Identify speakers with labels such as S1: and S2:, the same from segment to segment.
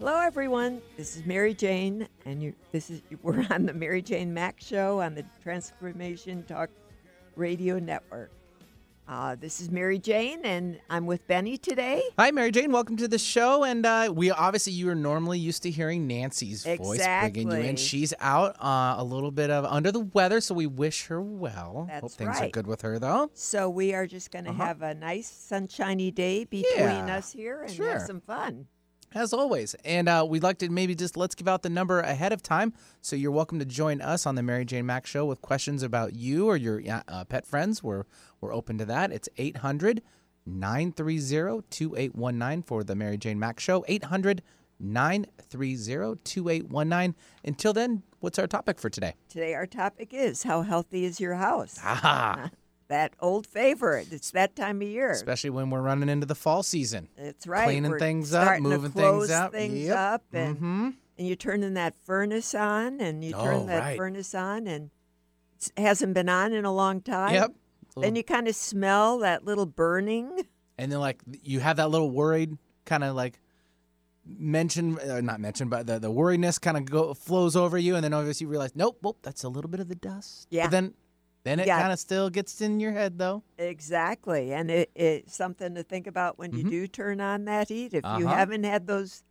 S1: Hello, everyone. This is Mary Jane, and you, this is we're on the Mary Jane Mack Show on the Transformation Talk Radio Network. Uh, this is Mary Jane, and I'm with Benny today.
S2: Hi, Mary Jane. Welcome to the show. And uh, we obviously you are normally used to hearing Nancy's voice bringing you in. She's out uh, a little bit of under the weather, so we wish her well.
S1: That's
S2: Hope things are good with her though.
S1: So we are just going to
S2: Uh-huh.
S1: have a nice sunshiny day between
S2: Yeah,
S1: us here and
S2: sure.
S1: have some fun.
S2: As always. And uh, we'd like to maybe just let's give out the number ahead of time. So you're welcome to join us on the Mary Jane Mack Show with questions about you or your uh, pet friends. We're, we're open to that. It's 800 930 2819 for the Mary Jane Mack Show. 800 930 2819. Until then, what's our topic for today?
S1: Today, our topic is how healthy is your house?
S2: Aha!
S1: That old favorite. It's that time of year.
S2: Especially when we're running into the fall season.
S1: That's right.
S2: cleaning
S1: We're
S2: things up, moving things up.
S1: things
S2: Yep.
S1: up, and
S2: Mm-hmm.
S1: and you're turning that furnace on, and you
S2: Oh,
S1: turn that
S2: right.
S1: furnace on, and it hasn't been on in a long time.
S2: Yep.
S1: Then you kind of smell that little burning.
S2: and then like you have that little worried kind of like mention uh, not mention but the, the worriedness kind of go flows over you and then obviously you realize nope that's a little bit of the dust
S1: Yeah.
S2: but then then it
S1: Yeah.
S2: kind of still gets in your head though
S1: Exactly, and it, it's something to think about when you
S2: Mhm.
S1: do turn on that heat. If you
S2: Uh-huh.
S1: haven't had those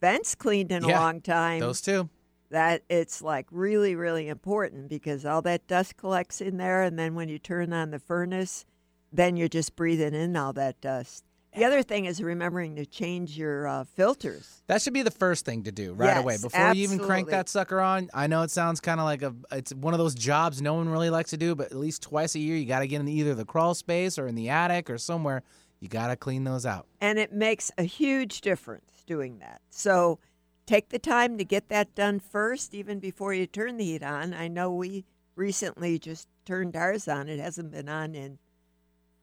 S1: vents cleaned in
S2: Yeah,
S1: a long time,
S2: those two
S1: that it's like really really important because all that dust collects in there and then when you turn on the furnace then you're just breathing in all that dust the other thing is remembering to change your uh, filters.
S2: That should be the first thing to do right away.
S1: Yes,
S2: before you even crank that sucker on i know it sounds kind of like a it's one of those jobs no one really likes to do but at least twice a year you got to get in either the crawl space or in the attic or somewhere you got to clean those out.
S1: And it makes a huge difference doing that. So take the time to get that done first even before you turn the heat on. I know we recently just turned ours on. It hasn't been on in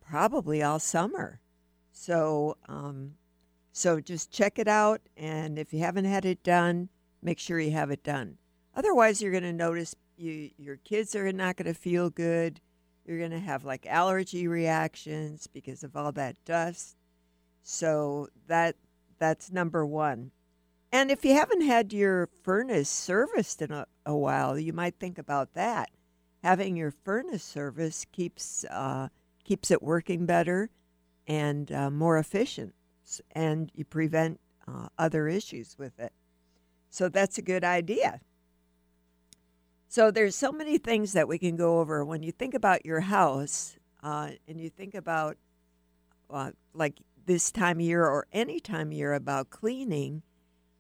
S1: probably all summer so um, so just check it out and if you haven't had it done make sure you have it done otherwise you're going to notice you your kids are not going to feel good you're going to have like allergy reactions because of all that dust so that that's number one. And if you haven't had your furnace serviced in a, a while, you might think about that. Having your furnace service keeps uh, keeps it working better and uh, more efficient, and you prevent uh, other issues with it. So that's a good idea. So there's so many things that we can go over when you think about your house, uh, and you think about uh, like this time of year or any time of year about cleaning.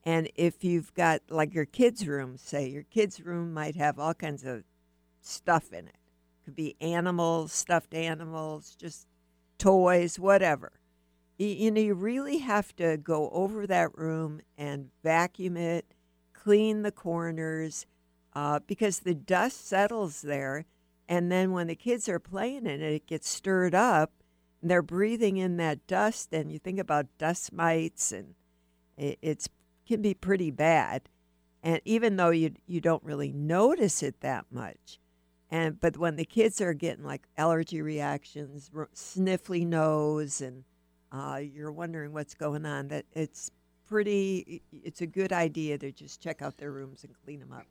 S1: And if you've got like your kids' room, say your kids' room might have all kinds of stuff in it. Could be animals, stuffed animals, just toys, whatever. You, know, you really have to go over that room and vacuum it, clean the corners, uh, because the dust settles there. And then when the kids are playing in it, it gets stirred up and they're breathing in that dust and you think about dust mites and it, it's can be pretty bad and even though you you don't really notice it that much and but when the kids are getting like allergy reactions r- sniffly nose and uh, you're wondering what's going on that it's pretty it's a good idea to just check out their rooms and clean them up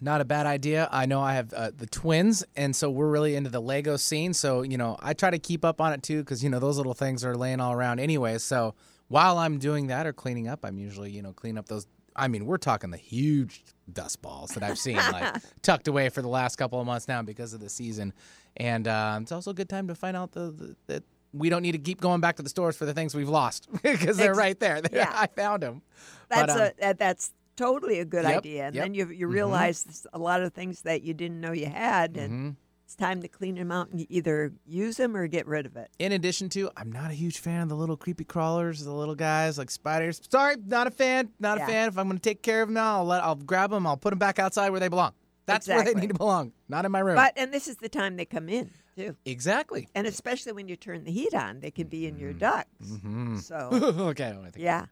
S2: Not a bad idea. I know I have uh, the twins, and so we're really into the Lego scene. So you know, I try to keep up on it too, because you know those little things are laying all around anyway. So while I'm doing that or cleaning up, I'm usually you know clean up those. I mean, we're talking the huge dust balls that I've seen like tucked away for the last couple of months now because of the season, and uh, it's also a good time to find out the, the that we don't need to keep going back to the stores for the things we've lost because they're right there.
S1: yeah.
S2: I found them.
S1: That's
S2: um,
S1: a that's totally a good
S2: Yep,
S1: idea. And
S2: yep.
S1: then you you
S2: Mhm.
S1: realize this- a lot of things that you didn't know you had, and
S2: Mhm.
S1: It's time to clean them out and either use them or get rid of it.
S2: In addition to, I'm not a huge fan of the little creepy crawlers, the little guys like spiders. Sorry, not a fan. Not
S1: Yeah.
S2: a fan. If I'm going to take care of them now, I'll let I'll grab them. I'll put them back outside where they belong. That's where they need to belong, not in my room.
S1: But and this is the time they come in too,
S2: exactly.
S1: and especially when you turn the heat on, they can be in your ducts.
S2: Mhm.
S1: So
S2: okay. I think-
S1: yeah,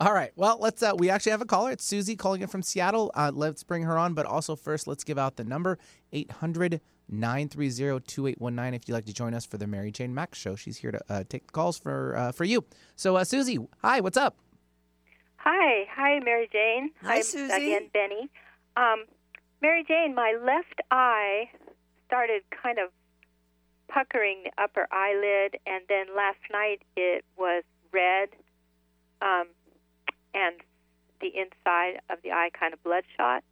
S2: All right. Well, let's. Uh, we actually have a caller. It's Susie calling in from Seattle. Uh, let's bring her on. But also first, let's give out the number 800 930 2819 if you'd like to join us for the Mary Jane Max show. She's here to uh, take calls for uh, for you. So, uh, Susie, hi. What's up?
S3: Hi, hi, Mary Jane.
S1: Hi,
S3: I'm
S1: Susie.
S3: Again, Benny. Um, Mary Jane, my left eye started kind of puckering the upper eyelid, and then last night it was red, um, and the inside of the eye kind of bloodshot.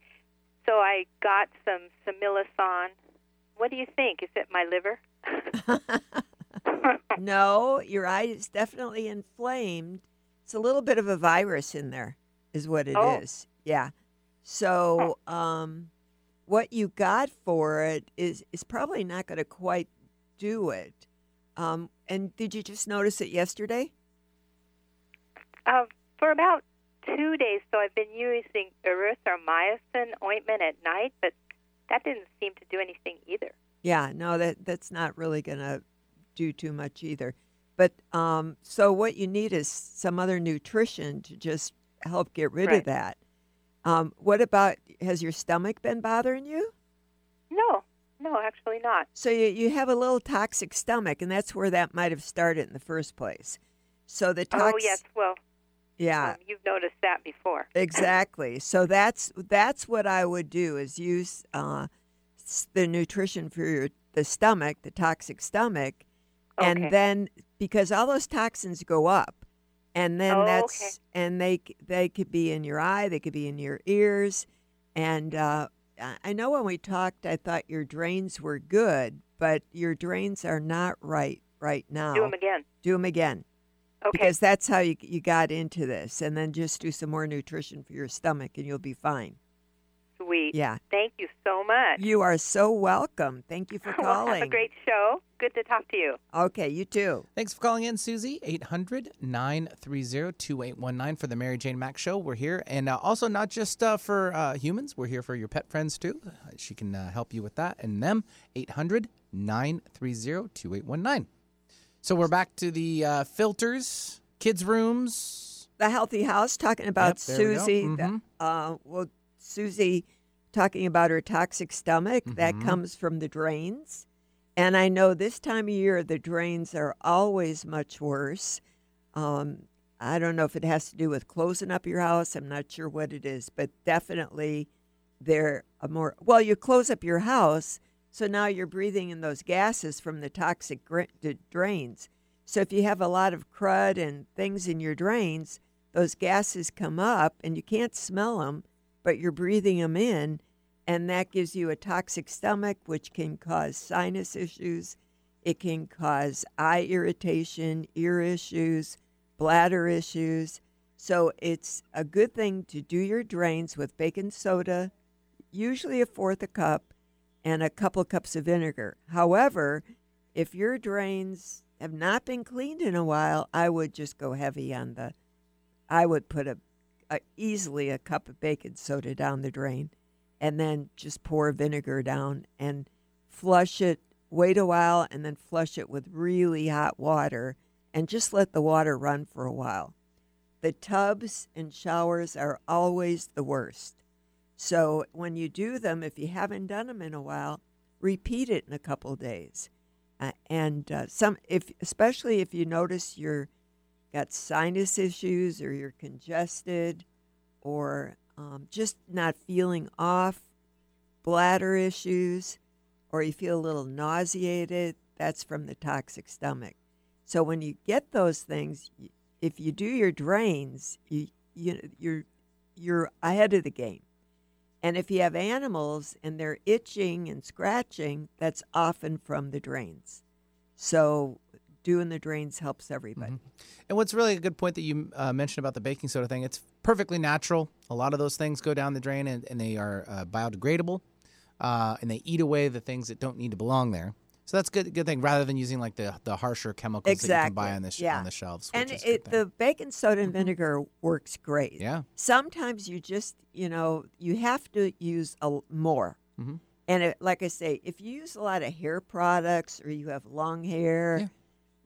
S3: So I got some Similasan. What do you think? Is it my liver?
S1: no, your eye is definitely inflamed. It's a little bit of a virus in there, is what it is.
S3: Oh.
S1: Yeah. So, um, what you got for it is is probably not going to quite do it. Um, and did you just notice it yesterday?
S3: Uh, for about two days, so I've been using erythromycin ointment at night, but that didn't seem to do anything either.
S1: Yeah, no, that that's not really going to do too much either. But um, so what you need is some other nutrition to just help get rid of that. Um, what about has your stomach been bothering you?
S3: No, no, actually not.
S1: So you, you have a little toxic stomach, and that's where that might have started in the first place. So the tox-
S3: Oh yes, well,
S1: yeah,
S3: um, you've noticed that before.
S1: exactly. So that's that's what I would do is use uh, the nutrition for your, the stomach, the toxic stomach,
S3: Okay.
S1: and then because all those toxins go up, and then
S3: Oh,
S1: that's
S3: okay.
S1: and they they could be in your eye, they could be in your ears, and uh, I I know when we talked, I thought your drains were good, but your drains are not right right now.
S3: Do them again.
S1: Do them again
S3: Okay.
S1: because that's how you you got into this, and then just do some more nutrition for your stomach, and you'll be fine.
S3: Sweet.
S1: Yeah,
S3: Thank you so much.
S1: you are so welcome. Thank you for
S3: Well,
S1: calling.
S3: have a great show. Good to talk to you.
S1: Okay, you too.
S2: Thanks for calling in, Susie. 800 930 2819 for the Mary Jane Mack Show. We're here. And uh, also, not just uh, for uh, humans, we're here for your pet friends too. Uh, She can uh, help you with that and them. 800 930 2819. So we're back to the uh, filters, kids' rooms.
S1: the healthy house talking about
S2: Yep, there we.
S1: Susie. the- uh, well, Susie talking about her toxic stomach that
S2: Mhm.
S1: comes from the drains, and I know this time of year the drains are always much worse. Um, I don't know if it has to do with closing up your house. I'm not sure what it is, but definitely they're a more well. You close up your house, so now you're breathing in those gases from the toxic drains. So if you have a lot of crud and things in your drains, those gases come up and you can't smell them, but you're breathing them in, and that gives you a toxic stomach, which can cause sinus issues. It can cause eye irritation, ear issues, bladder issues. So it's a good thing to do your drains with baking soda, usually a fourth a cup, and a couple cups of vinegar. However, if your drains have not been cleaned in a while, I would just go heavy on the. I would put a, a easily a cup of baking soda down the drain, and then just pour vinegar down and flush it. Wait a while and then flush it with really hot water, and just let the water run for a while. The tubs and showers are always the worst. So when you do them, if you haven't done them in a while, repeat it in a couple days. Uh, and uh, some, if especially if you notice you're got sinus issues or you're congested, or um, just not feeling off, bladder issues, or you feel a little nauseated, that's from the toxic stomach. So when you get those things, if you do your drains, you, you you're you're ahead of the game. And if you have animals and they're itching and scratching, that's often from the drains. So doing the drains helps everybody.
S2: And what's really a good point that you uh, mentioned about the baking soda thing, it's perfectly natural. A lot of those things go down the drain and, and they are uh, biodegradable uh, and they eat away the things that don't need to belong there. So that's good good thing rather than using like the, the harsher chemicals that you can buy on the, sh-
S1: Yeah.
S2: on the shelves.
S1: And
S2: is
S1: it, the baking soda and vinegar works great.
S2: yeah.
S1: Sometimes you just, you know, you have to use a, more.
S2: Mhm.
S1: And it, like I say, if you use a lot of hair products or you have long hair,
S2: Yeah.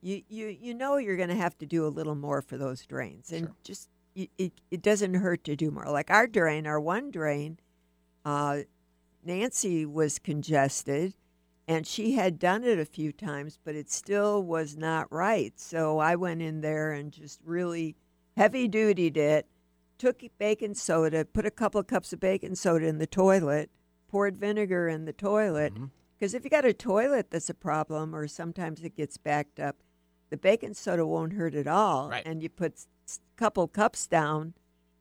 S1: you, you you know you're going to have to do a little more for those drains, and
S2: Sure.
S1: just it, it, it doesn't hurt to do more. Like our drain, our one drain, uh, Nancy was congested, and she had done it a few times, but it still was not right. So I went in there and just really heavy dutied it, took baking soda, put a couple of cups of baking soda in the toilet, poured vinegar in the toilet.
S2: Mm-hmm.
S1: Because if you got a toilet that's a problem, or sometimes it gets backed up, the baking soda won't hurt at all.
S2: Right.
S1: And you put a couple cups down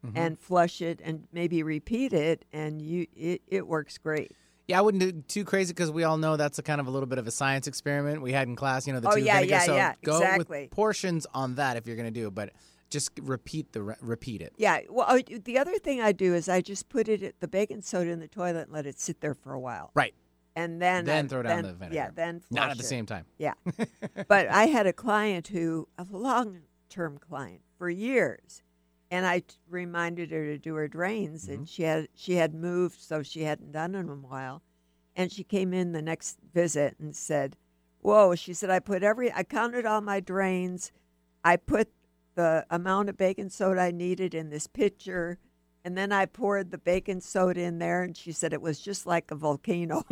S2: Mm-hmm.
S1: and flush it, and maybe repeat it, and you it, it works great.
S2: Yeah, I wouldn't do too crazy because we all know that's a kind of a little bit of a science experiment we had in class. You know, the
S1: Oh,
S2: two
S1: yeah,
S2: vinegar.
S1: yeah,
S2: so
S1: yeah,
S2: go
S1: exactly.
S2: with portions on that if you're going to do, it, but just repeat the re- repeat it.
S1: Yeah. Well, oh, the other thing I do is I just put it the baking soda in the toilet and let it sit there for a while,
S2: Right.
S1: and then
S2: Then
S1: I-
S2: throw down
S1: then-
S2: the vinegar.
S1: Yeah, then
S2: Not at the
S1: it.
S2: same time.
S1: Yeah. but I had a client who, a long term client for years, and I t- reminded her to do her drains, and mm-hmm. she had she had moved, so she hadn't done them in a while, and she came in the next visit and said, "Whoa!" She said, "I put every, I counted all my drains, I put the amount of baking soda I needed in this pitcher." And then I poured the baking soda in there, and she said it was just like a volcano.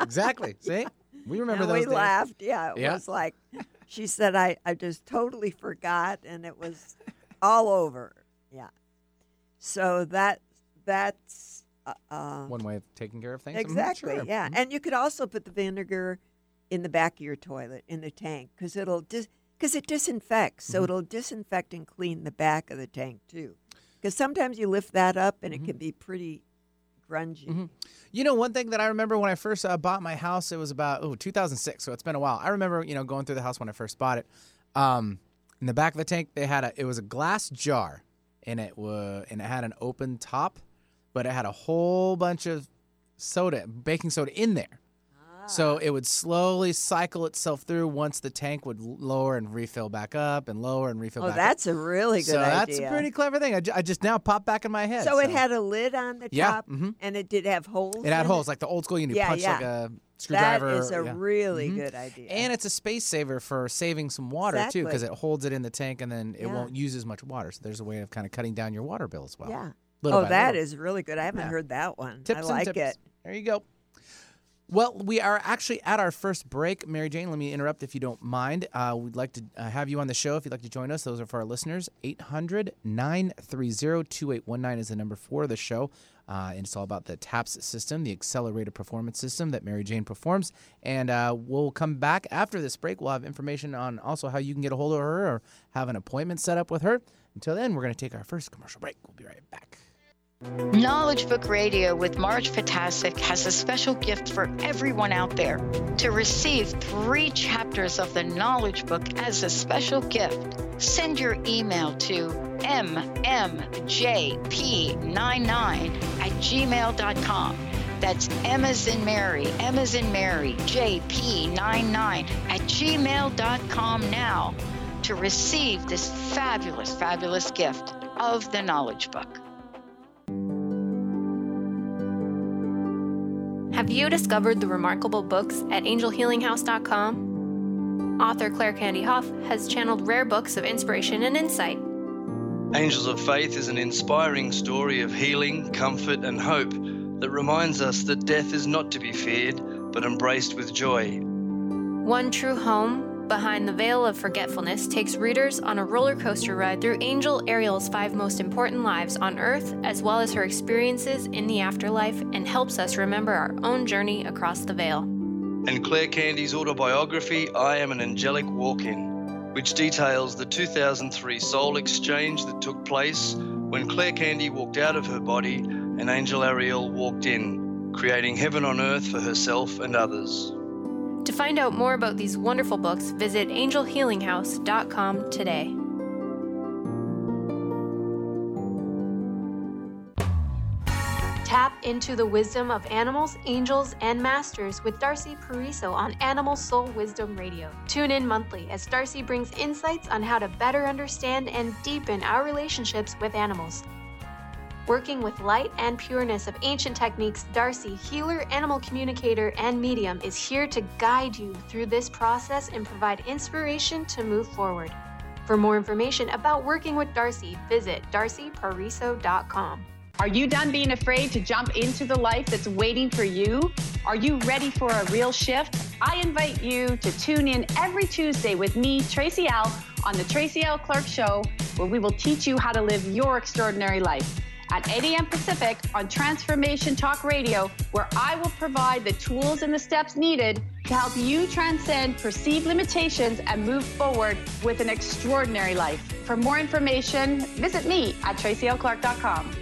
S2: exactly. See, we remember
S1: and
S2: those
S1: we
S2: days.
S1: laughed. Yeah, it
S2: Yeah.
S1: was like she said, I, I just totally forgot, and it was all over. Yeah. So that that's uh, uh,
S2: One way of taking care of things.
S1: Exactly
S2: sure.
S1: yeah.
S2: Mhm.
S1: And you could also put the vinegar in the back of your toilet in the tank because it'll dis because it disinfects,
S2: Mm-hmm.
S1: so it'll disinfect and clean the back of the tank too. Because sometimes you lift that up and
S2: Mm-hmm.
S1: it can be pretty grungy.
S2: You know, one thing that I remember when I first uh, bought my house, it was about oh 2006, so it's been a while. I remember, you know, going through the house when I first bought it. Um, in the back of the tank, they had a it was a glass jar, and it was and it had an open top, but it had a whole bunch of soda, baking soda in there. Ah. So it would slowly cycle itself through once the tank would lower and refill back up and lower and refill back up.
S1: Oh,
S2: back
S1: that's a really
S2: up.
S1: good
S2: So
S1: idea.
S2: that's a pretty clever thing. I, ju- I just now popped back in my head.
S1: So, it had a lid on the
S2: Yeah,
S1: top,
S2: mhm.
S1: and it did have holes.
S2: it had
S1: in
S2: holes like the old school. You
S1: Yeah,
S2: punch like
S1: yeah.
S2: Screwdriver.
S1: is a
S2: yeah.
S1: really
S2: Mhm.
S1: good idea.
S2: And it's a space saver for saving some water too, because it holds it in the tank and then it
S1: Yeah.
S2: won't use as much water. So there's a way of kind of cutting down your water bill as well.
S1: yeah.
S2: Little
S1: Oh, that
S2: little.
S1: is really good. I haven't
S2: Yeah.
S1: heard that one.
S2: tips
S1: I
S2: and
S1: like
S2: tips.
S1: it.
S2: There you go. Well, we are actually at our first break. Mary Jane, let me interrupt if you don't mind. Uh, we'd like to uh, have you on the show if you'd like to join us. Those are for our listeners. 800 930 2819 is the number for the show. Uh, and it's all about the TAPS system, the accelerated performance system that Mary Jane performs. And uh, we'll come back after this break. We'll have information on also how you can get a hold of her or have an appointment set up with her. Until then, we're going to take our first commercial break. We'll be right back.
S4: Knowledge Book Radio with Marge Fatasic has a special gift for everyone out there. To receive three chapters of the Knowledge Book as a special gift, send your email to mmjp99 at gmail.com. That's M as in Mary, M as in Mary, JP99 at gmail.com now to receive this fabulous, fabulous gift of the Knowledge Book.
S5: Have you discovered the remarkable books at angelhealinghouse.com? Author Claire Candy Hoff has channeled rare books of inspiration and insight.
S6: Angels of Faith is an inspiring story of healing, comfort, and hope that reminds us that death is not to be feared, but embraced with joy.
S5: One True Home, Behind the Veil of Forgetfulness, takes readers on a roller coaster ride through Angel Ariel's five most important lives on Earth, as well as her experiences in the afterlife, and helps us remember our own journey across the veil.
S6: And Claire Candy's autobiography, I Am an Angelic Walk In, which details the 2003 soul exchange that took place when Claire Candy walked out of her body and Angel Ariel walked in, creating heaven on earth for herself and others.
S5: To find out more about these wonderful books, visit angelhealinghouse.com today. Tap into the wisdom of animals, angels, and masters with Darcy Pariso on Animal Soul Wisdom Radio. Tune in monthly as Darcy brings insights on how to better understand and deepen our relationships with animals. Working with light and pureness of ancient techniques, Darcy, healer, animal communicator, and medium, is here to guide you through this process and provide inspiration to move forward. For more information about working with Darcy, visit darcypariso.com.
S7: Are you done being afraid to jump into the life that's waiting for you? Are you ready for a real shift? I invite you to tune in every Tuesday with me, Tracy L, on the Tracy L. Clark Show where we will teach you how to live your extraordinary life. At 8 a.m. Pacific on Transformation Talk Radio, where I will provide the tools and the steps needed to help you transcend perceived limitations and move forward with an extraordinary life. For more information, visit me at tracylclark.com.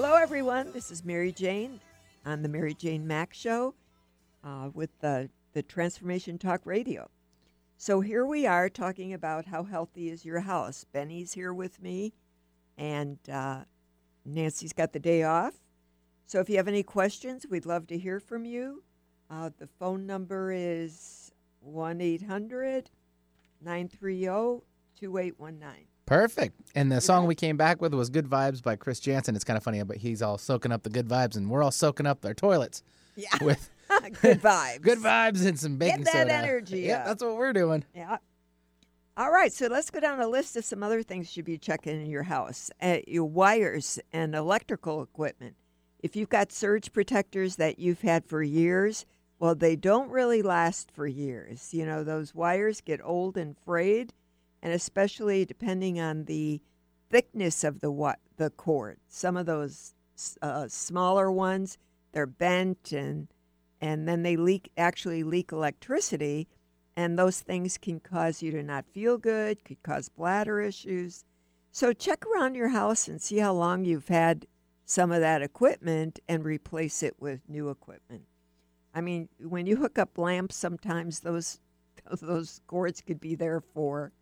S1: Hello, everyone. This is Mary Jane on the Mary Jane Mack Show uh, with the, the Transformation Talk Radio. So here we are talking about how healthy is your house. Benny's here with me, and uh, Nancy's got the day off. So if you have any questions, we'd love to hear from you. Uh, the phone number is 1 800 930 2819.
S2: Perfect. And the song we came back with was Good Vibes by Chris Janson. It's kind of funny, but he's all soaking up the good vibes, and we're all soaking up our toilets
S1: Yeah.
S2: with
S1: Good vibes.
S2: good vibes and some baking Get
S1: that
S2: soda.
S1: energy
S2: Yep,
S1: up.
S2: that's what we're doing.
S1: Yeah. All right, so let's go down a list of some other things you should be checking in your house. Uh, your wires and electrical equipment. If you've got surge protectors that you've had for years, well, they don't really last for years. You know, those wires get old and frayed, and especially depending on the thickness of the what the cord. Some of those uh, smaller ones, they're bent and and then they leak actually leak electricity and those things can cause you to not feel good, could cause bladder issues. So check around your house and see how long you've had some of that equipment and replace it with new equipment. I mean, when you hook up lamps, sometimes those those cords could be there for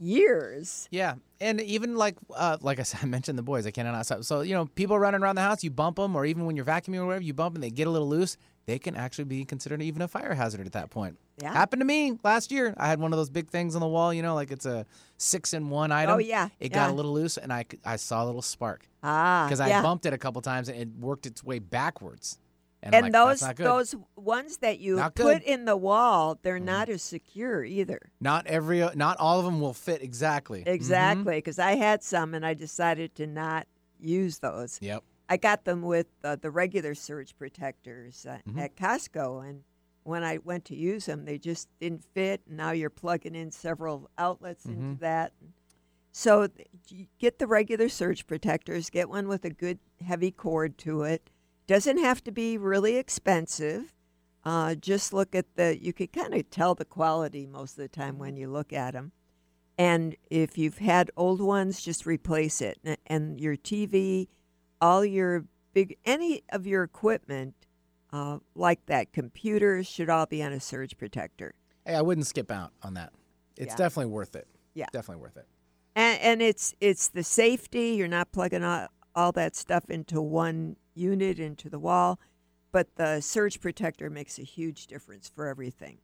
S1: years.
S2: Yeah, and even like uh, like I said, I mentioned the boys. I cannot stop. So you know, people running around the house, you bump them, or even when you're vacuuming or whatever, you bump them, and they get a little loose. They can actually be considered even a fire hazard at that point.
S1: Yeah.
S2: Happened to me last year. I had one of those big things on the wall. You know, like it's a six in one item.
S1: Oh, yeah,
S2: It got a little loose, and I I saw a little spark
S1: Ah,
S2: because
S1: yeah.
S2: I bumped it a couple times, and it worked its way backwards. And,
S1: and
S2: like,
S1: those
S2: That's not good.
S1: those ones that you put.
S2: Mm-hmm.
S1: in the wall, they're not as secure either.
S2: not every not all of them will fit exactly. Mhm.
S1: Exactly, because I had some and I decided to not use those.
S2: Yep.
S1: I got them with uh, the regular surge protectors uh,
S2: Mm-hmm.
S1: at Costco, and when I went to use them, they just didn't fit. And now you're plugging in several outlets
S2: Mm-hmm.
S1: into that. So th- get the regular surge protectors. Get one with a good heavy cord to it. Doesn't have to be really expensive. Uh, just look at the. You can kind of tell the quality most of the time when you look at them. And if you've had old ones, just replace it. And your TV, all your big, any of your equipment, uh, like that, computers should all be on a surge protector.
S2: Hey, I wouldn't skip out on that. It's
S1: Yeah.
S2: definitely worth it.
S1: Yeah.
S2: Definitely worth it.
S1: And, and it's it's the safety. You're not plugging all, all that stuff into one unit into the wall, but the surge protector makes a huge difference for everything.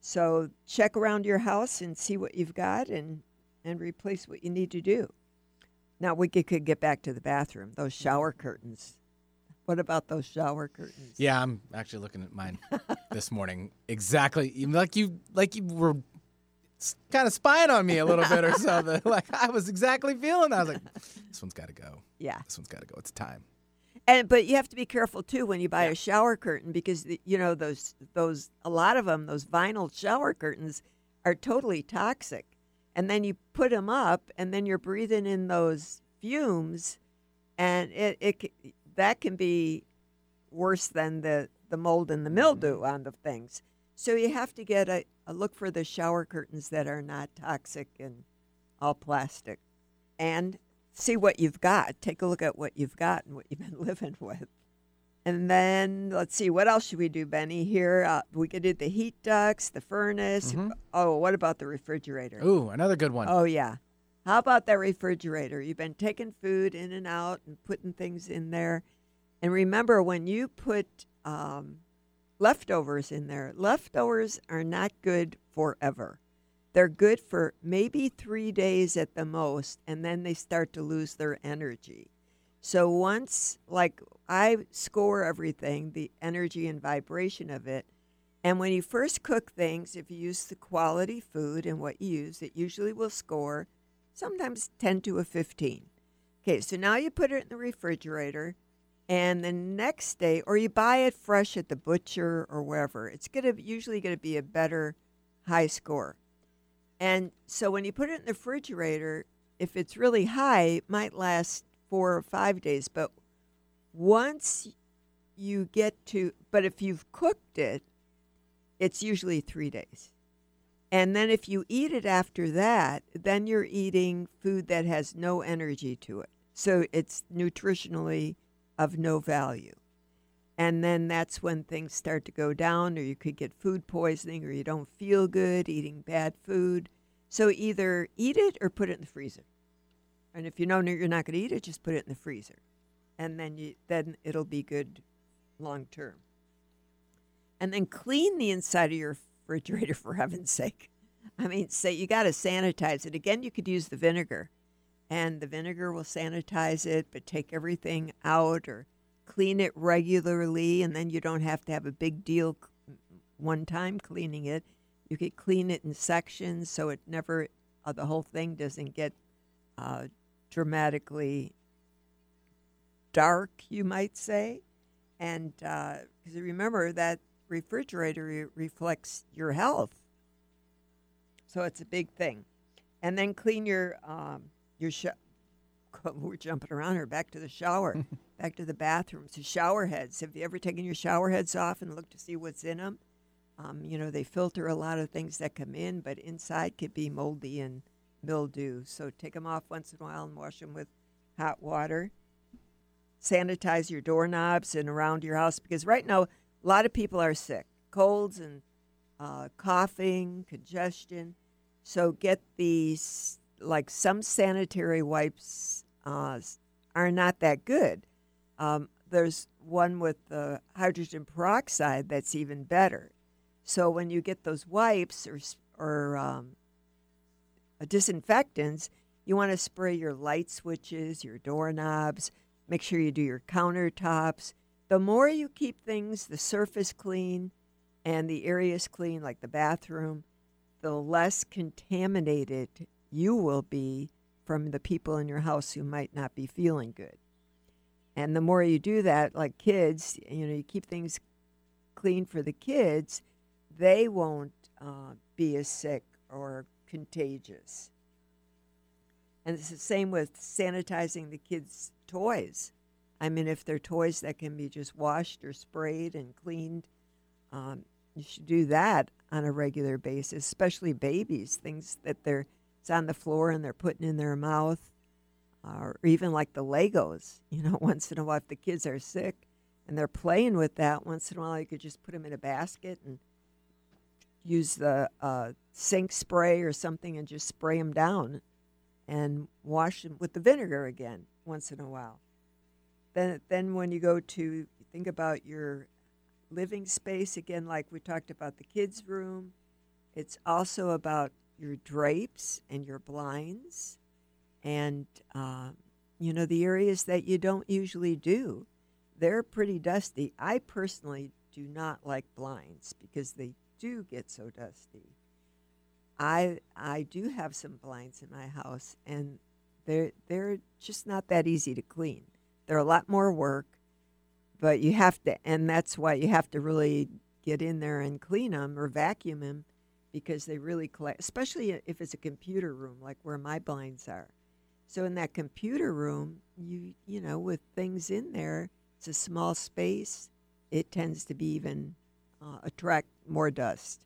S1: So check around your house and see what you've got and and replace what you need to do. Now we could, get back to the bathroom. Those shower curtains. What about those shower curtains?
S2: Yeah, I'm actually looking at mine this morning. Exactly, like you, like you were kind of spying on me a little bit or something. Like I was exactly feeling. I was like, this one's got to go.
S1: Yeah.
S2: This one's got to go. It's time.
S1: And but you have to be careful too when you buy a shower curtain because the, you know those those a lot of them those vinyl shower curtains are totally toxic. And then you put them up and then you're breathing in those fumes and it, it that can be worse than the the mold and the mildew mm-hmm. on the things. So you have to get a, a look for the shower curtains that are not toxic and all plastic and see what you've got. Take a look at what you've got and what you've been living with. And then let's see, what else should we do, Benny? Here, uh, we could do the heat ducts, the furnace. Oh, what about the refrigerator?
S2: Ooh, another good one.
S1: Oh, yeah. How about that refrigerator? You've been taking food in and out and putting things in there. And remember, when you put um, leftovers in there, leftovers are not good forever. They're good for maybe three days at the most, and then they start to lose their energy. So once, like I score everything, the energy and vibration of it. And when you first cook things, if you use the quality food and what you use, it usually will score sometimes 10 to a 15. Okay, so now you put it in the refrigerator, and the next day, or you buy it fresh at the butcher or wherever, it's gonna usually gonna be a better high score. And so when you put it in the refrigerator, if it's really high, it might last four or five days. But once you get to, but if you've cooked it, it's usually three days. And then if you eat it after that, then you're eating food that has no energy to it. So it's nutritionally of no value. And then that's when things start to go down, or you could get food poisoning, or you don't feel good eating bad food. So either eat it or put it in the freezer. And if you know you're not going to eat it, just put it in the freezer, and then you then it'll be good long term. And then clean the inside of your refrigerator for heaven's sake. I mean, say you got to sanitize it. Again, you could use the vinegar, and the vinegar will sanitize it, but take everything out or clean it regularly, and then you don't have to have a big deal one time cleaning it. You could clean it in sections so it never, uh, the whole thing doesn't get uh, dramatically dark, you might say. And because uh, remember that refrigerator re- reflects your health, so it's a big thing. And then clean your um, your sh- we're jumping around here. Back to the shower, back to the bathroom. So shower heads. Have you ever taken your shower heads off and looked to see what's in them? Um, you know they filter a lot of things that come in, but inside could be moldy and mildew. So take them off once in a while and wash them with hot water. Sanitize your doorknobs and around your house because right now a lot of people are sick, colds and uh, coughing, congestion. So get these like some sanitary wipes uh, are not that good. Um, there's one with the hydrogen peroxide that's even better. So when you get those wipes or or um, disinfectants, you want to spray your light switches, your doorknobs. Make sure you do your countertops. The more you keep things, the surface clean and the areas clean, like the bathroom, the less contaminated you will be from the people in your house who might not be feeling good. And the more you do that, like kids, you know, you keep things clean for the kids, they won't uh, be as sick or contagious. And it's the same with sanitizing the kids' toys. I mean, if they're toys that can be just washed or sprayed and cleaned, um, you should do that on a regular basis, especially babies, things that they're it's on the floor and they're putting in their mouth, or even like the Legos. You know, once in a while, if the kids are sick and they're playing with that, once in a while you could just put them in a basket and use the uh, sink spray or something and just spray them down and wash them with the vinegar again once in a while. Then, then when you go to think about your living space again, like we talked about the kids' room, it's also about your drapes and your blinds, and uh, you know the areas that you don't usually do. They're pretty dusty. I personally do not like blinds because they do get so dusty. I I do have some blinds in my house and they're they're just not that easy to clean. They're a lot more work, but you have to and that's why you have to really get in there and clean them or vacuum them because they really collect especially if it's a computer room like where my blinds are. So in that computer room, you you know with things in there, it's a small space. It tends to be even uh, attract more dust.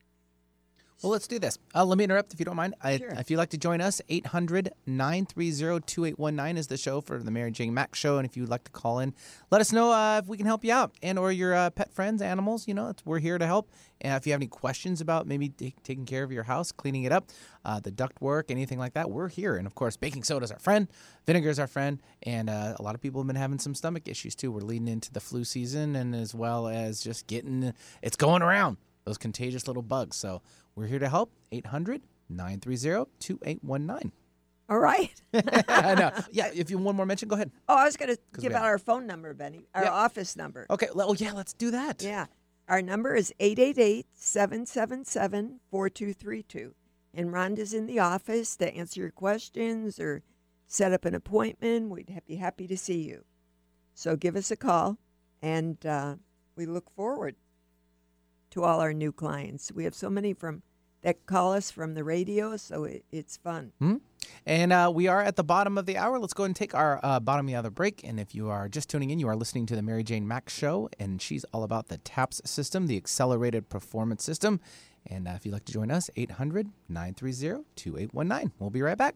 S2: Well, let's do this. Uh, let me interrupt if you don't mind. I,
S1: Sure.
S2: If you'd like to join us, 800 930 2819 is the show for the Mary Jane Mack Show. And if you'd like to call in, let us know uh, if we can help you out and or your uh, pet friends, animals. You know, we're here to help. And if you have any questions about maybe t- taking care of your house, cleaning it up, uh, the duct work, anything like that, we're here. And of course, baking soda is our friend, vinegar is our friend. And uh, a lot of people have been having some stomach issues too. We're leading into the flu season and as well as just getting it's going around those contagious little bugs. So we're here to help. 800 930 2819.
S1: All right.
S2: I know. Yeah, if you want one more mention, go ahead.
S1: Oh, I was going to give out
S2: have-
S1: our phone number, Benny, our
S2: Yeah.
S1: office number.
S2: Okay, well, oh, yeah, let's do that.
S1: Yeah. Our number is 888 777 4232. And Rhonda's in the office to answer your questions or set up an appointment. We'd be happy to see you. So give us a call, and uh, we look forward to all our new clients. We have so many from that call us from the radio, so it, it's fun.
S2: Hmm? And uh, we are at the bottom of the hour. Let's go and take our uh, bottom of the hour break. And if you are just tuning in, you are listening to the Mary Jane Max Show, and she's all about the TAPS system, the Accelerated Performance System. And uh, if you'd like to join us, 800 930 2819. We'll be right back.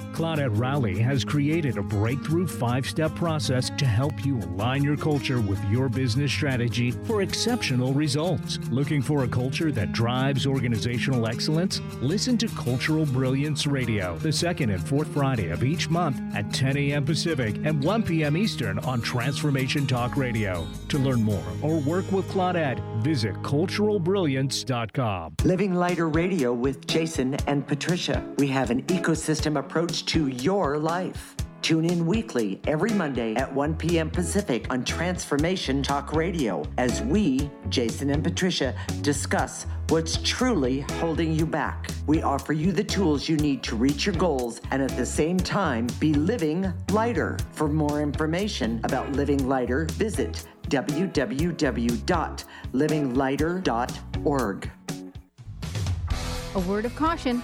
S8: Claudette Rowley has created a breakthrough five step process to help you align your culture with your business strategy for exceptional results. Looking for a culture that drives organizational excellence? Listen to Cultural Brilliance Radio the second and fourth Friday of each month at 10 a.m. Pacific and 1 p.m. Eastern on Transformation Talk Radio. To learn more or work with Claudette, visit culturalbrilliance.com.
S9: Living Lighter Radio with Jason and Patricia. We have an ecosystem approach to your life. Tune in weekly every Monday at 1 p.m. Pacific on Transformation Talk Radio as we, Jason and Patricia, discuss what's truly holding you back. We offer you the tools you need to reach your goals and at the same time be living lighter. For more information about Living Lighter, visit www.livinglighter.org.
S10: A word of caution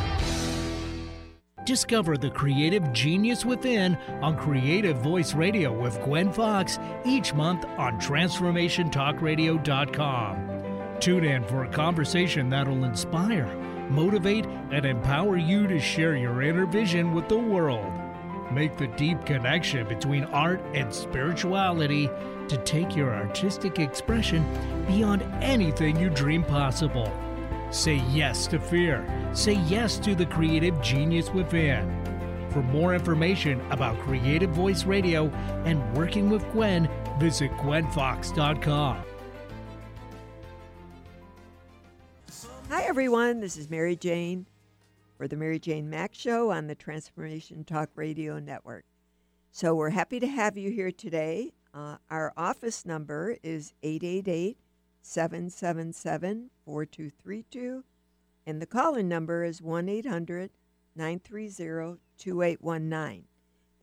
S8: Discover the creative genius within on Creative Voice Radio with Gwen Fox each month on TransformationTalkRadio.com. Tune in for a conversation that'll inspire, motivate, and empower you to share your inner vision with the world. Make the deep connection between art and spirituality to take your artistic expression beyond anything you dream possible. Say yes to fear. Say yes to the creative genius within. For more information about Creative Voice Radio and working with Gwen, visit gwenfox.com.
S1: Hi, everyone. This is Mary Jane for the Mary Jane Mack Show on the Transformation Talk Radio Network. So, we're happy to have you here today. Uh, our office number is 888 777 4232, and the call in number is 1 800 930 2819.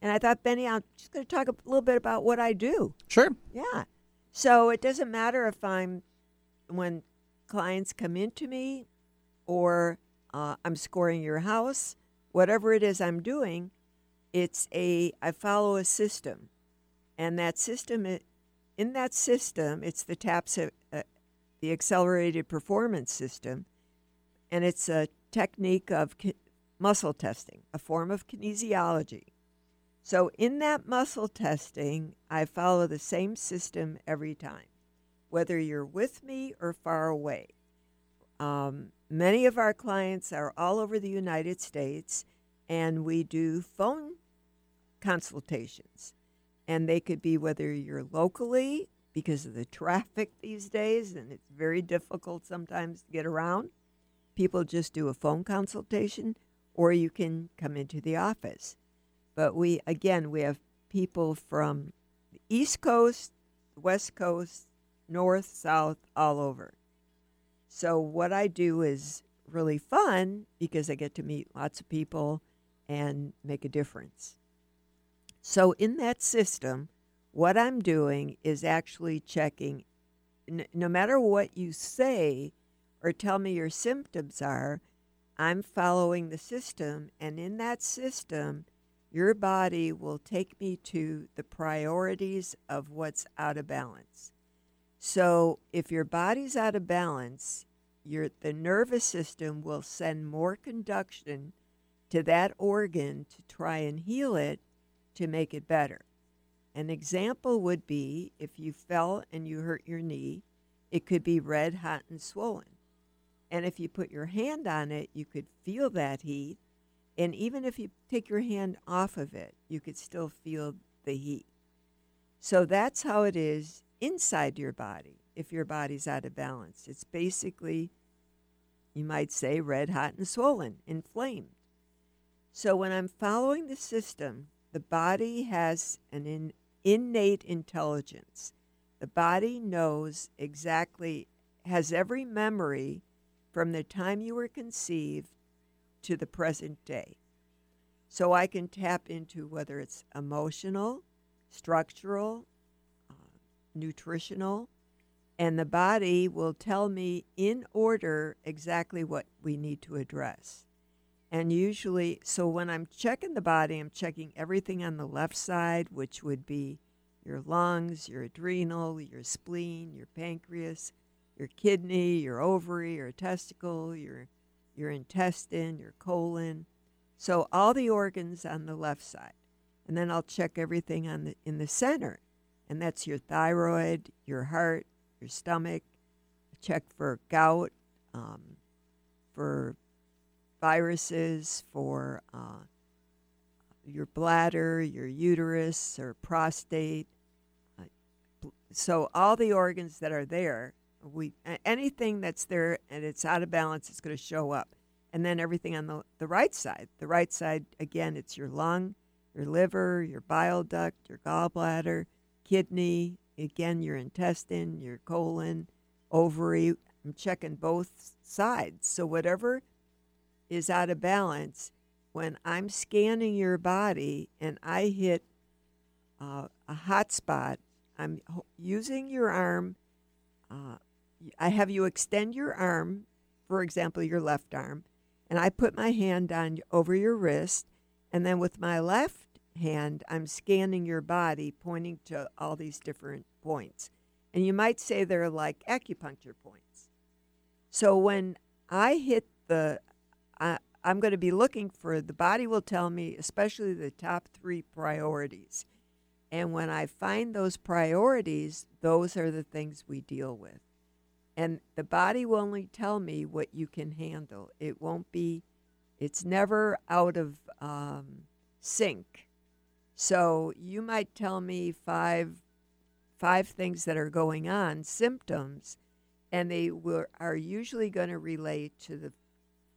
S1: And I thought, Benny, I'm just going to talk a little bit about what I do.
S2: Sure.
S1: Yeah. So it doesn't matter if I'm, when clients come into me or uh, I'm scoring your house, whatever it is I'm doing, it's a, I follow a system. And that system, in that system, it's the TAPS, uh, the Accelerated Performance System, and it's a technique of muscle testing, a form of kinesiology. So, in that muscle testing, I follow the same system every time, whether you're with me or far away. Um, many of our clients are all over the United States, and we do phone consultations. And they could be whether you're locally because of the traffic these days, and it's very difficult sometimes to get around. People just do a phone consultation, or you can come into the office. But we, again, we have people from the East Coast, West Coast, North, South, all over. So, what I do is really fun because I get to meet lots of people and make a difference. So, in that system, what I'm doing is actually checking, n- no matter what you say or tell me your symptoms are, I'm following the system. And in that system, your body will take me to the priorities of what's out of balance. So, if your body's out of balance, your the nervous system will send more conduction to that organ to try and heal it to make it better. An example would be if you fell and you hurt your knee, it could be red, hot, and swollen. And if you put your hand on it, you could feel that heat. And even if you take your hand off of it, you could still feel the heat. So that's how it is inside your body if your body's out of balance. It's basically, you might say, red, hot, and swollen, inflamed. So when I'm following the system, the body has an in, innate intelligence. The body knows exactly, has every memory from the time you were conceived to the present day. So I can tap into whether it's emotional, structural, uh, nutritional, and the body will tell me in order exactly what we need to address. And usually, so when I'm checking the body, I'm checking everything on the left side, which would be your lungs, your adrenal, your spleen, your pancreas, your kidney, your ovary, your testicle, your your intestine, your colon. So all the organs on the left side. And then I'll check everything on the in the center. And that's your thyroid, your heart, your stomach. check for gout, um, for viruses, for uh, your bladder, your uterus, or prostate. So all the organs that are there, we anything that's there and it's out of balance, it's going to show up. And then everything on the, the right side. The right side, again, it's your lung, your liver, your bile duct, your gallbladder, kidney, again, your intestine, your colon, ovary. I'm checking both sides. So whatever is out of balance, when I'm scanning your body and I hit uh, a hot spot, I'm using your arm. Uh, I have you extend your arm, for example, your left arm, and I put my hand on over your wrist, and then with my left hand, I'm scanning your body, pointing to all these different points. And you might say they're like acupuncture points. So when I hit the, I, I'm going to be looking for, the body will tell me, especially the top three priorities. And when I find those priorities, those are the things we deal with. And the body will only tell me what you can handle. It won't be, it's never out of um, sync. So you might tell me five, five things that are going on, symptoms, and they will, are usually going to relate to the,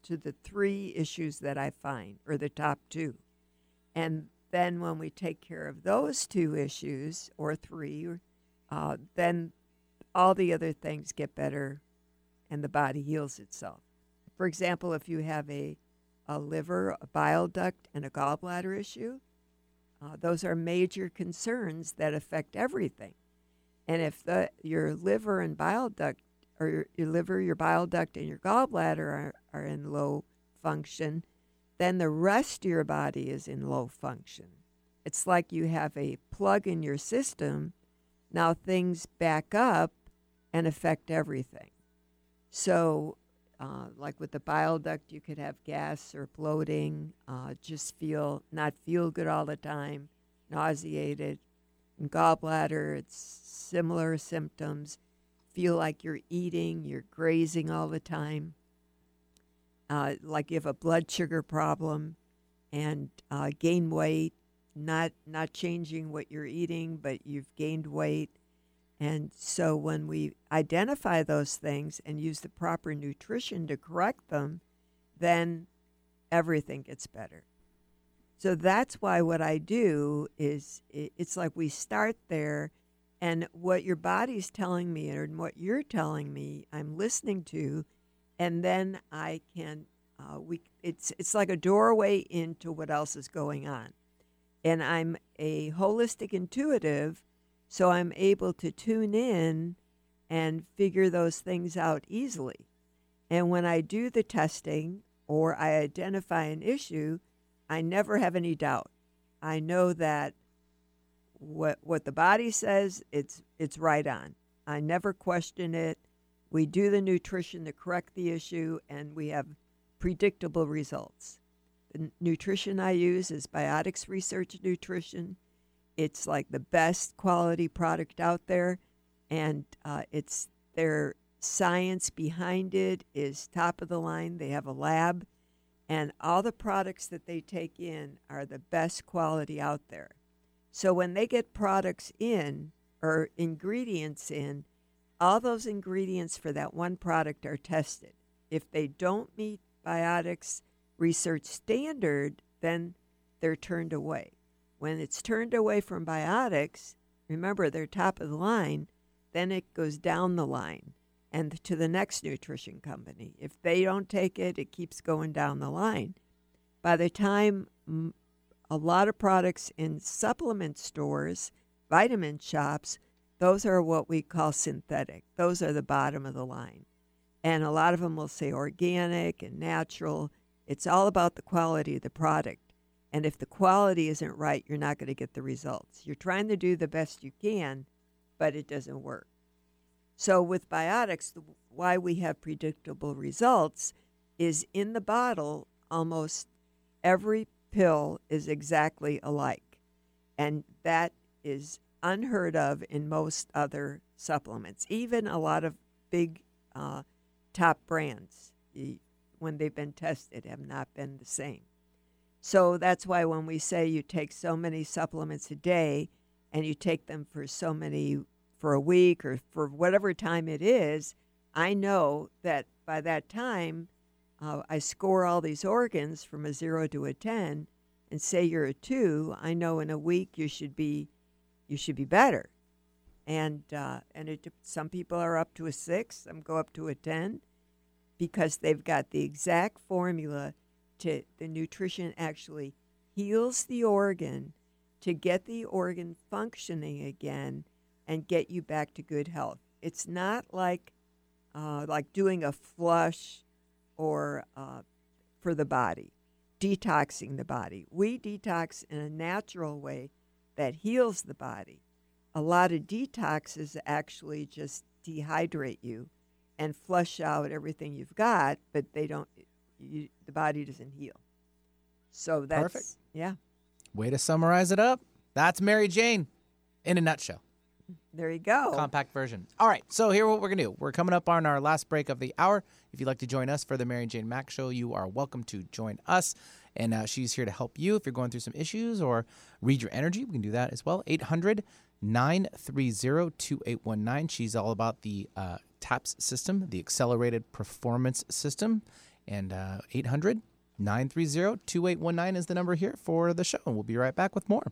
S1: to the three issues that I find, or the top two. And then when we take care of those two issues, or three, uh, then all the other things get better and the body heals itself. For example, if you have a, a liver, a bile duct, and a gallbladder issue, uh, those are major concerns that affect everything. And if the, your liver and bile duct, or your, your liver, your bile duct, and your gallbladder are, are in low function, then the rest of your body is in low function. It's like you have a plug in your system. Now things back up and affect everything. So, uh, like with the bile duct, you could have gas or bloating, uh, just feel not feel good all the time, nauseated. In gallbladder, it's similar symptoms. Feel like you're eating, you're grazing all the time. Uh, like you have a blood sugar problem and uh, gain weight, not not changing what you're eating, but you've gained weight. And so when we identify those things and use the proper nutrition to correct them, then everything gets better. So that's why what I do is it's like we start there and what your body's telling me and what you're telling me, I'm listening to, and then I can uh, we it's it's like a doorway into what else is going on, and I'm a holistic intuitive, so I'm able to tune in and figure those things out easily. And when I do the testing or I identify an issue, I never have any doubt. I know that what what the body says it's it's right on. I never question it. We do the nutrition to correct the issue, and we have predictable results. The nutrition I use is Biotics Research Nutrition. It's like the best quality product out there, and uh, it's their science behind it is top of the line. They have a lab, and all the products that they take in are the best quality out there. So when they get products in or ingredients in, all those ingredients for that one product are tested. If they don't meet biotics research standard, then they're turned away. When it's turned away from biotics, remember they're top of the line, then it goes down the line and to the next nutrition company. If they don't take it, it keeps going down the line. By the time a lot of products in supplement stores, vitamin shops, those are what we call synthetic. Those are the bottom of the line. And a lot of them will say organic and natural. It's all about the quality of the product. And if the quality isn't right, you're not going to get the results. You're trying to do the best you can, but it doesn't work. So with biotics, why we have predictable results is in the bottle, almost every pill is exactly alike. And that is unheard of in most other supplements. Even a lot of big uh, top brands, when they've been tested, have not been the same. So that's why when we say you take so many supplements a day and you take them for so many for a week or for whatever time it is, I know that by that time uh, I score all these organs from a zero to a 10 and say you're a two, I know in a week you should be, you should be better. And, uh, and it, some people are up to a six, some go up to a 10 because they've got the exact formula to the nutrition actually heals the organ to get the organ functioning again and get you back to good health. It's not like uh, like doing a flush or uh, for the body, detoxing the body. We detox in a natural way that heals the body. A lot of detoxes actually just dehydrate you and flush out everything you've got, but they don't. You, the body doesn't heal. So that's
S2: Perfect.
S1: yeah.
S2: Way to summarize it up. That's Mary Jane in a nutshell.
S1: There you go.
S2: Compact version. All right, so here what we're gonna do. We're coming up on our last break of the hour. If you'd like to join us for the Mary Jane Mack Show, you are welcome to join us. And uh, she's here to help you if you're going through some issues or read your energy. We can do that as well. 800 930 2819. She's all about the uh, TAPS system, the Accelerated Performance System. And uh, 800 930 2819 is the number here for the show. And we'll be right back with more.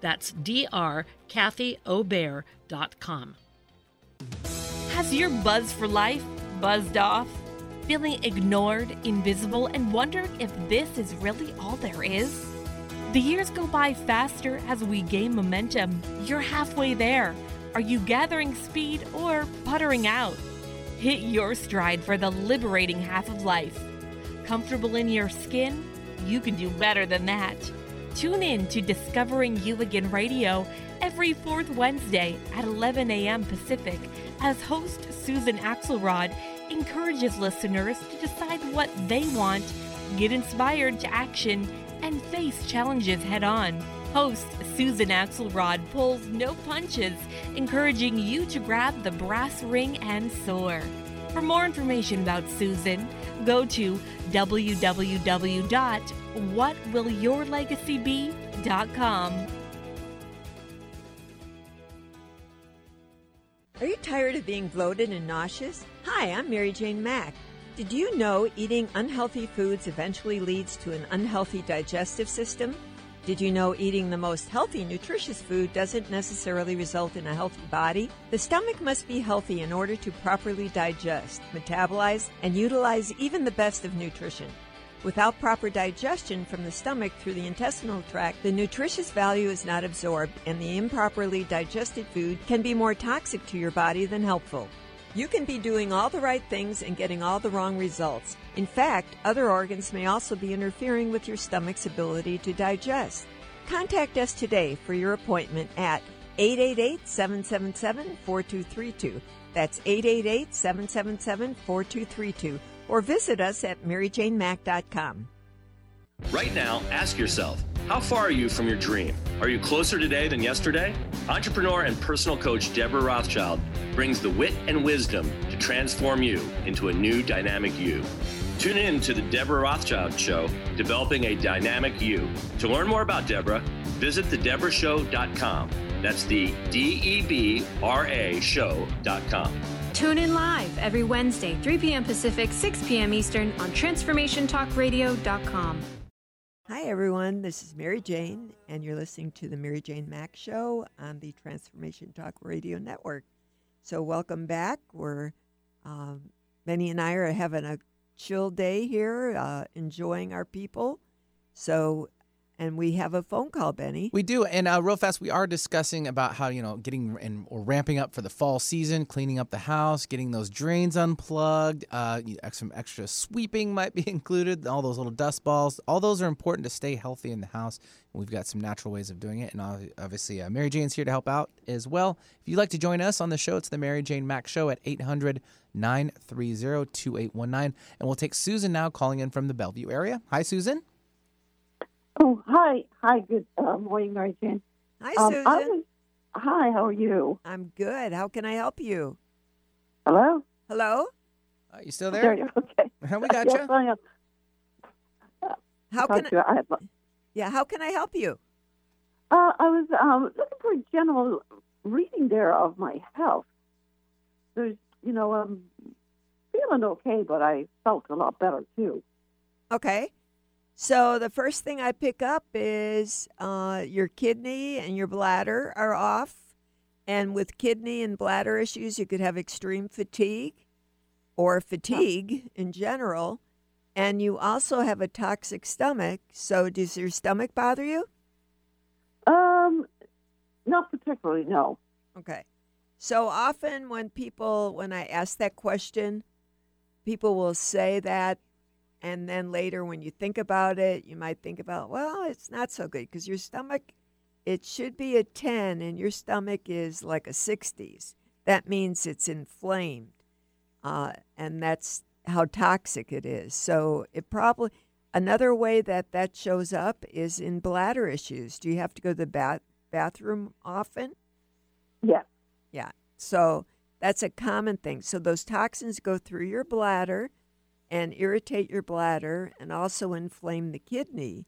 S11: That's drkathyobear.com.
S12: Has your buzz for life buzzed off? Feeling ignored, invisible, and wondering if this is really all there is? The years go by faster as we gain momentum. You're halfway there. Are you gathering speed or puttering out? Hit your stride for the liberating half of life. Comfortable in your skin? You can do better than that. Tune in to Discovering You Again Radio every fourth Wednesday at 11 a.m. Pacific as host Susan Axelrod encourages listeners to decide what they want, get inspired to action, and face challenges head on. Host Susan Axelrod pulls no punches, encouraging you to grab the brass ring and soar. For more information about Susan, go to www.whatwillyourlegacybe.com.
S1: Are you tired of being bloated and nauseous? Hi, I'm Mary Jane Mack. Did you know eating unhealthy foods eventually leads to an unhealthy digestive system? Did you know eating the most healthy, nutritious food doesn't necessarily result in a healthy body? The stomach must be healthy in order to properly digest, metabolize, and utilize even the best of nutrition. Without proper digestion from the stomach through the intestinal tract, the nutritious value is not absorbed, and the improperly digested food can be more toxic to your body than helpful. You can be doing all the right things and getting all the wrong results. In fact, other organs may also be interfering with your stomach's ability to digest. Contact us today for your appointment at 888 777 4232. That's 888 777 4232. Or visit us at maryjanemack.com.
S13: Right now, ask yourself how far are you from your dream? Are you closer today than yesterday? Entrepreneur and personal coach Deborah Rothschild brings the wit and wisdom to transform you into a new dynamic you. Tune in to the Deborah Rothschild Show, Developing a Dynamic You. To learn more about Deborah, visit thedeborahshow.com. That's the D E B R A show.com.
S5: Tune in live every Wednesday, 3 p.m. Pacific, 6 p.m. Eastern on TransformationTalkRadio.com.
S1: Hi, everyone. This is Mary Jane, and you're listening to the Mary Jane Mack Show on the Transformation Talk Radio Network. So, welcome back. We're um, Benny and I are having a chill day here, uh, enjoying our people. So, and we have a phone call, Benny.
S2: We do, and uh, real fast, we are discussing about how you know getting and or ramping up for the fall season, cleaning up the house, getting those drains unplugged. Uh, some extra sweeping might be included. All those little dust balls, all those are important to stay healthy in the house. We've got some natural ways of doing it, and obviously, uh, Mary Jane's here to help out as well. If you'd like to join us on the show, it's the Mary Jane Mack Show at 800 930 2819. And we'll take Susan now calling in from the Bellevue area. Hi, Susan.
S14: Oh, hi. Hi, good uh, morning, Mary Jane.
S1: Hi,
S14: Um,
S1: Susan.
S14: I was- hi, how are you?
S1: I'm good. How can I help you?
S14: Hello?
S1: Hello?
S2: Are you still
S14: There
S2: there?
S14: you Okay.
S2: we got
S14: yes, I am.
S1: How can
S14: to you. I have,
S1: Yeah, how can I help you?
S14: uh, I was um, looking for a general reading there of my health. There's, you know, I'm feeling okay, but I felt a lot better too.
S1: Okay. So the first thing I pick up is uh, your kidney and your bladder are off. And with kidney and bladder issues, you could have extreme fatigue or fatigue in general. And you also have a toxic stomach. So does your stomach bother you?
S14: Um, not particularly, no.
S1: Okay. So often when people, when I ask that question, people will say that. And then later, when you think about it, you might think about, well, it's not so good because your stomach, it should be a 10 and your stomach is like a 60s. That means it's inflamed. Uh, and that's how toxic it is. So it probably, another way that that shows up is in bladder issues. Do you have to go to the bath, bathroom often?
S14: Yeah.
S1: Yeah. So that's a common thing. So those toxins go through your bladder and irritate your bladder and also inflame the kidney.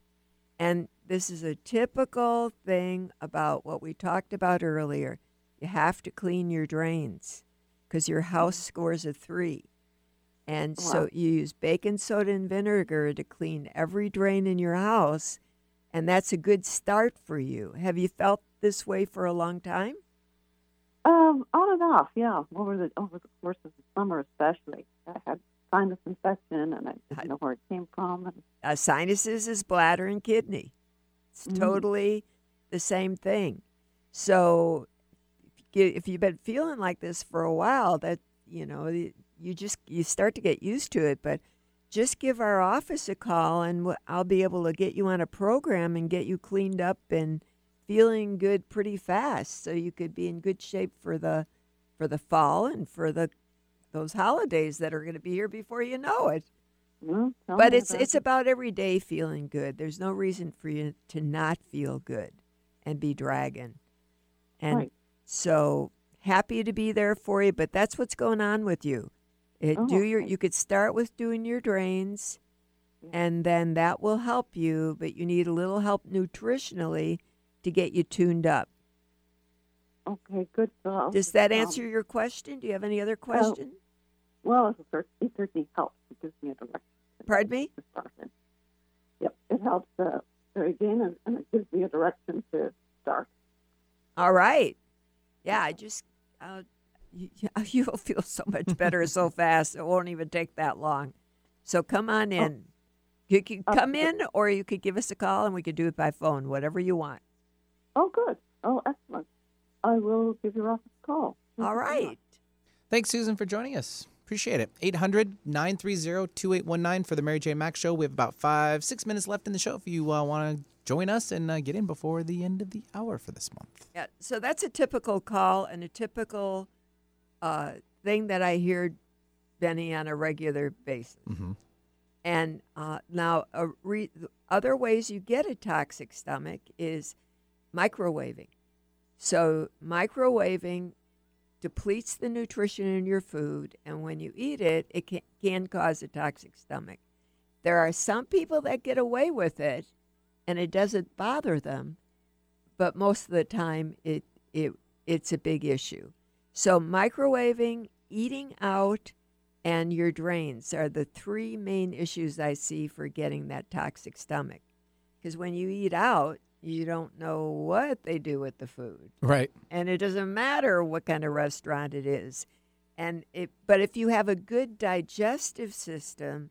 S1: And this is a typical thing about what we talked about earlier. You have to clean your drains because your house scores a three. And so you use baking soda and vinegar to clean every drain in your house. And that's a good start for you. Have you felt this way for a long time?
S14: Um, on and off, yeah. Over the over the course of the summer, especially, I had sinus infection, and I didn't know where it came from. And
S1: uh, sinuses is bladder and kidney. It's
S14: Mhm.
S1: totally the same thing. So if you've been feeling like this for a while, that you know you just you start to get used to it. But just give our office a call, and I'll be able to get you on a program and get you cleaned up and feeling good pretty fast, so you could be in good shape for the for the fall and for the those holidays that are going to be here before you know it.
S14: Well,
S1: But it's
S14: about
S1: it's
S14: it.
S1: about every day feeling good. There's no reason for you to not feel good and be dragging. And
S14: Right.
S1: so happy to be there for you, but that's what's going on with you. It,
S14: Oh,
S1: do your
S14: okay.
S1: you could start with doing your drains and then that will help you, but you need a little help nutritionally to get you tuned up.
S14: Okay, good.
S1: Does that
S14: um,
S1: answer your question? Do you have any other question?
S14: Well, it, there's, if there's any it gives me a direction.
S1: Pardon me?
S14: to start. Yep, it helps uh, very again, and, and it gives me a direction to start.
S1: All right. Yeah, I just uh, you, you'll feel so much better so fast. It won't even take that long. So come on in. You can
S14: Oh,
S1: come
S14: okay.
S1: in, or you could give us a call, and we could do it by phone, whatever you want.
S14: Oh, good. Oh, excellent. I will give your office a call. Thank
S1: All
S14: you so much.
S1: right.
S2: Thanks, Susan, for joining us. Appreciate it. 800 930 2819 for the Mary Jane Mack's Show. We have about five, six minutes left in the show if you uh, want to join us and uh, get in before the end of the hour for this month.
S1: Yeah. So that's a typical call and a typical uh, thing that I hear Benny on a regular basis.
S2: Mm-hmm.
S1: And uh, now, a re- other ways you get a toxic stomach is microwaving. So, microwaving depletes the nutrition in your food, and when you eat it, it can, can cause a toxic stomach. There are some people that get away with it, and it doesn't bother them, but most of the time, it, it it's a big issue. So, microwaving, eating out, and your drains are the three main issues I see for getting that toxic stomach. Because when you eat out, you don't know what they do with the food.
S2: Right.
S1: And it doesn't matter what kind of restaurant it is. And it, but if you have a good digestive system,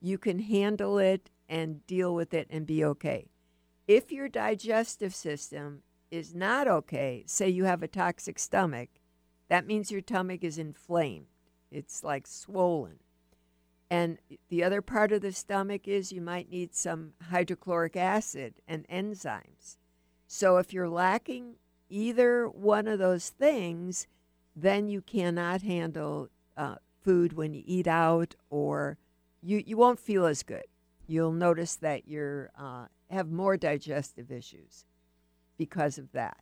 S1: you can handle it and deal with it and be okay. If your digestive system is not okay, say you have a toxic stomach, that means your stomach is inflamed. It's like swollen. And the other part of the stomach is you might need some hydrochloric acid and enzymes. So if you're lacking either one of those things, then you cannot handle uh, food when you eat out, or you, you won't feel as good. You'll notice that you're uh, have more digestive issues because of that.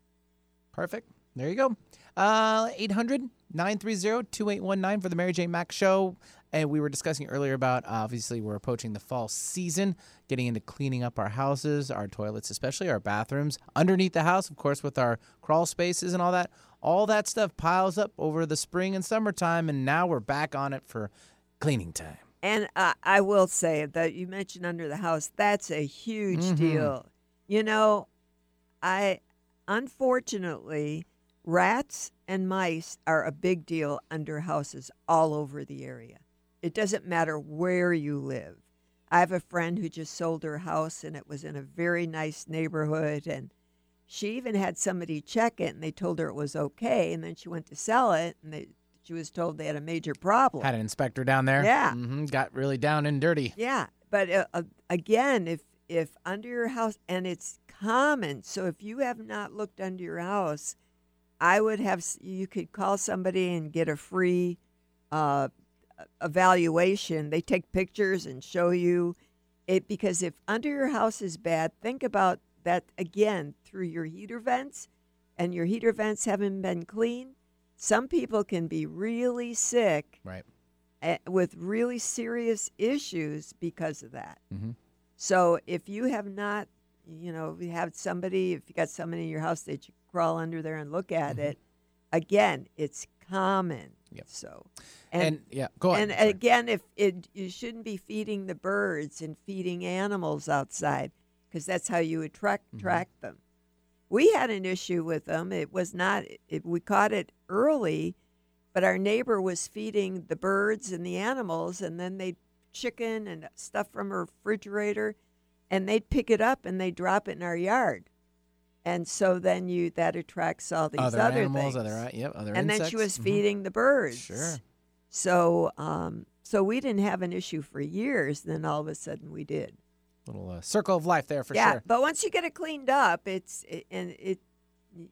S2: Perfect. There you go. Uh, 800 930 2819 for the Mary Jane Mack's Show. And we were discussing earlier about obviously we're approaching the fall season, getting into cleaning up our houses, our toilets, especially our bathrooms, underneath the house, of course, with our crawl spaces and all that. All that stuff piles up over the spring and summertime, and now we're back on it for cleaning time.
S1: And uh, I will say that you mentioned under the house, that's a huge
S2: Mhm.
S1: deal. You know, I unfortunately, rats and mice are a big deal under houses all over the area. It doesn't matter where you live. I have a friend who just sold her house and it was in a very nice neighborhood and she even had somebody check it and they told her it was okay and then she went to sell it and they, she was told they had a major problem.
S2: Had an inspector down there.
S1: Yeah.
S2: hmm Got really down and dirty.
S1: Yeah, but uh, uh, again, if if under your house and it's common, so if you have not looked under your house, I would have you could call somebody and get a free uh, evaluation. They take pictures and show you it because if under your house is bad, think about that again through your heater vents, and your heater vents haven't been clean. Some people can be really sick
S2: Right.
S1: with really serious issues because of that.
S2: Mm-hmm.
S1: So if you have not, you know, if you have somebody, if you got somebody in your house that you crawl under there and look at it, again, it's common.
S2: Yep.
S1: So,
S2: And, yeah, go ahead.
S1: And
S2: Sorry.
S1: again, if it you shouldn't be feeding the birds and feeding animals outside because that's how you attract
S2: Mm-hmm.
S1: track them. We had an issue with them. It was not. It, we caught it early, but our neighbor was feeding the birds and the animals, and then they'd chicken and stuff from her refrigerator, and they'd pick it up and they'd drop it in our yard. And so then you that attracts all these
S2: Other
S1: other
S2: animals,
S1: things.
S2: other- yep, other
S1: and then she
S2: insects.
S1: was
S2: Mhm.
S1: feeding the birds.
S2: Sure.
S1: So, um, so we didn't have an issue for years. Then all of a sudden we did.
S2: Little uh, circle of life there for
S1: yeah,
S2: sure.
S1: but once you get it cleaned up, it's it, and it,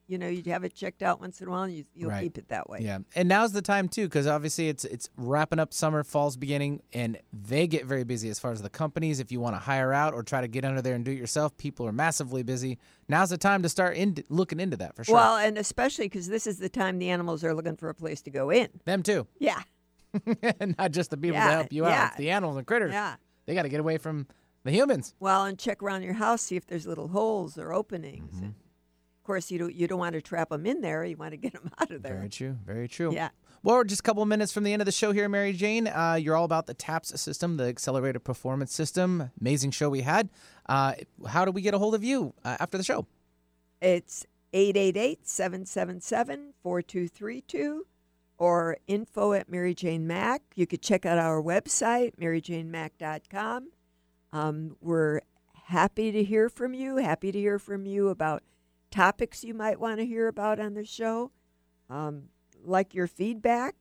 S1: you know, you'd have it checked out once in a while, and you, you'll
S2: Right.
S1: keep it that way.
S2: Yeah, and now's the time too, because obviously it's it's wrapping up summer, fall's beginning, and they get very busy as far as the companies. If you want to hire out or try to get under there and do it yourself, people are massively busy. Now's the time to start in, looking into that for sure.
S1: Well, and especially because this is the time the animals are looking for a place to go in.
S2: Them too,
S1: Yeah.
S2: not just the people
S1: Yeah,
S2: to help you out. It's the animals and critters.
S1: Yeah.
S2: they got to get away from the humans.
S1: Well, and check around your house, see if there's little holes or openings.
S2: Mm-hmm.
S1: Course, you don't you don't want to trap them in there. You want to get them out of there.
S2: Very true. Very true.
S1: Yeah.
S2: Well, we're just a couple of minutes from the end of the show here, Mary Jane. Uh, you're all about the TAPS system, the Accelerated Performance System. Amazing show we had. Uh, how do we get a hold of you uh, after the show?
S1: It's 888-777-4232 or info at Mary Jane Mack. You could check out our website, maryjanemack.com. Um, we're happy to hear from you, happy to hear from you about topics you might want to hear about on the show. Um, like your feedback.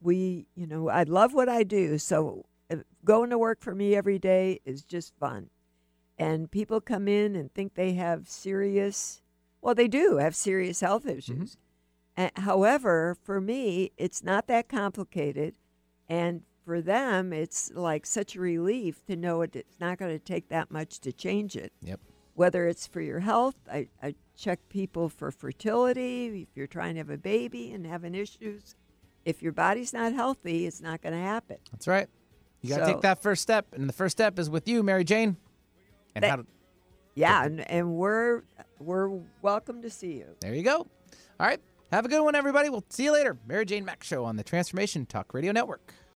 S1: We, you know, I love what I do. So uh, going to work for me every day is just fun. And people come in and think they have serious, well, they do have serious health issues. Uh, however, for me, it's not that complicated. And for them, it's like such a relief to know it, it's not going to take that much to change it.
S2: Yep.
S1: Whether it's for your health, I, I check people for fertility. If you're trying to have a baby and having issues, if your body's not healthy, it's not going to happen.
S2: That's right. You got to
S1: So-
S2: take that first step, and the first step is with you, Mary Jane. And
S1: That-
S2: how to,
S1: Yeah, and, and we're we're welcome to see you.
S2: there you go. All right. Have a good one, everybody. We'll see you later. Mary Jane Mack Show on the Transformation Talk Radio Network.